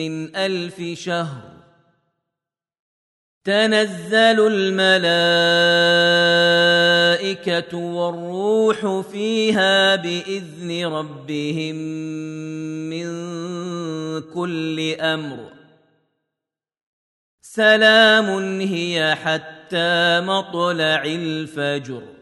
من ألف شهر. تنزل الملائكة والروح فيها بإذن ربهم من كل أمر. سلام هي حتى مطلع الفجر.